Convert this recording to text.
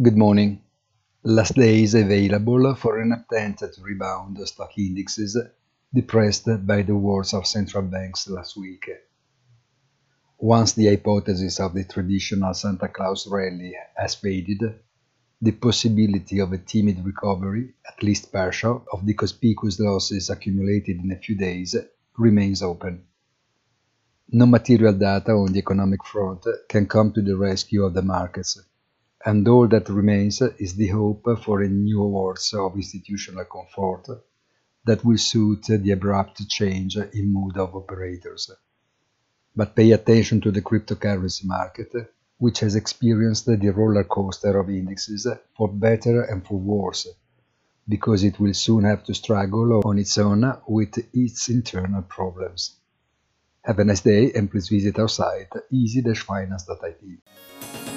Good morning. Last day is available for an attempt to rebound stock indexes depressed by the words of central banks last week. Once the hypothesis of the traditional Santa Claus rally has faded, the possibility of a timid recovery, at least partial, of the conspicuous losses accumulated in a few days remains open. No material data on the economic front can come to the rescue of the markets and all that remains is the hope for a new words of institutional comfort that will suit the abrupt change in mood of operators. But pay attention to the cryptocurrency market, which has experienced the roller coaster of indexes for better and for worse, because it will soon have to struggle on its own with its internal problems. Have a nice day and please visit our site easy-finance.it.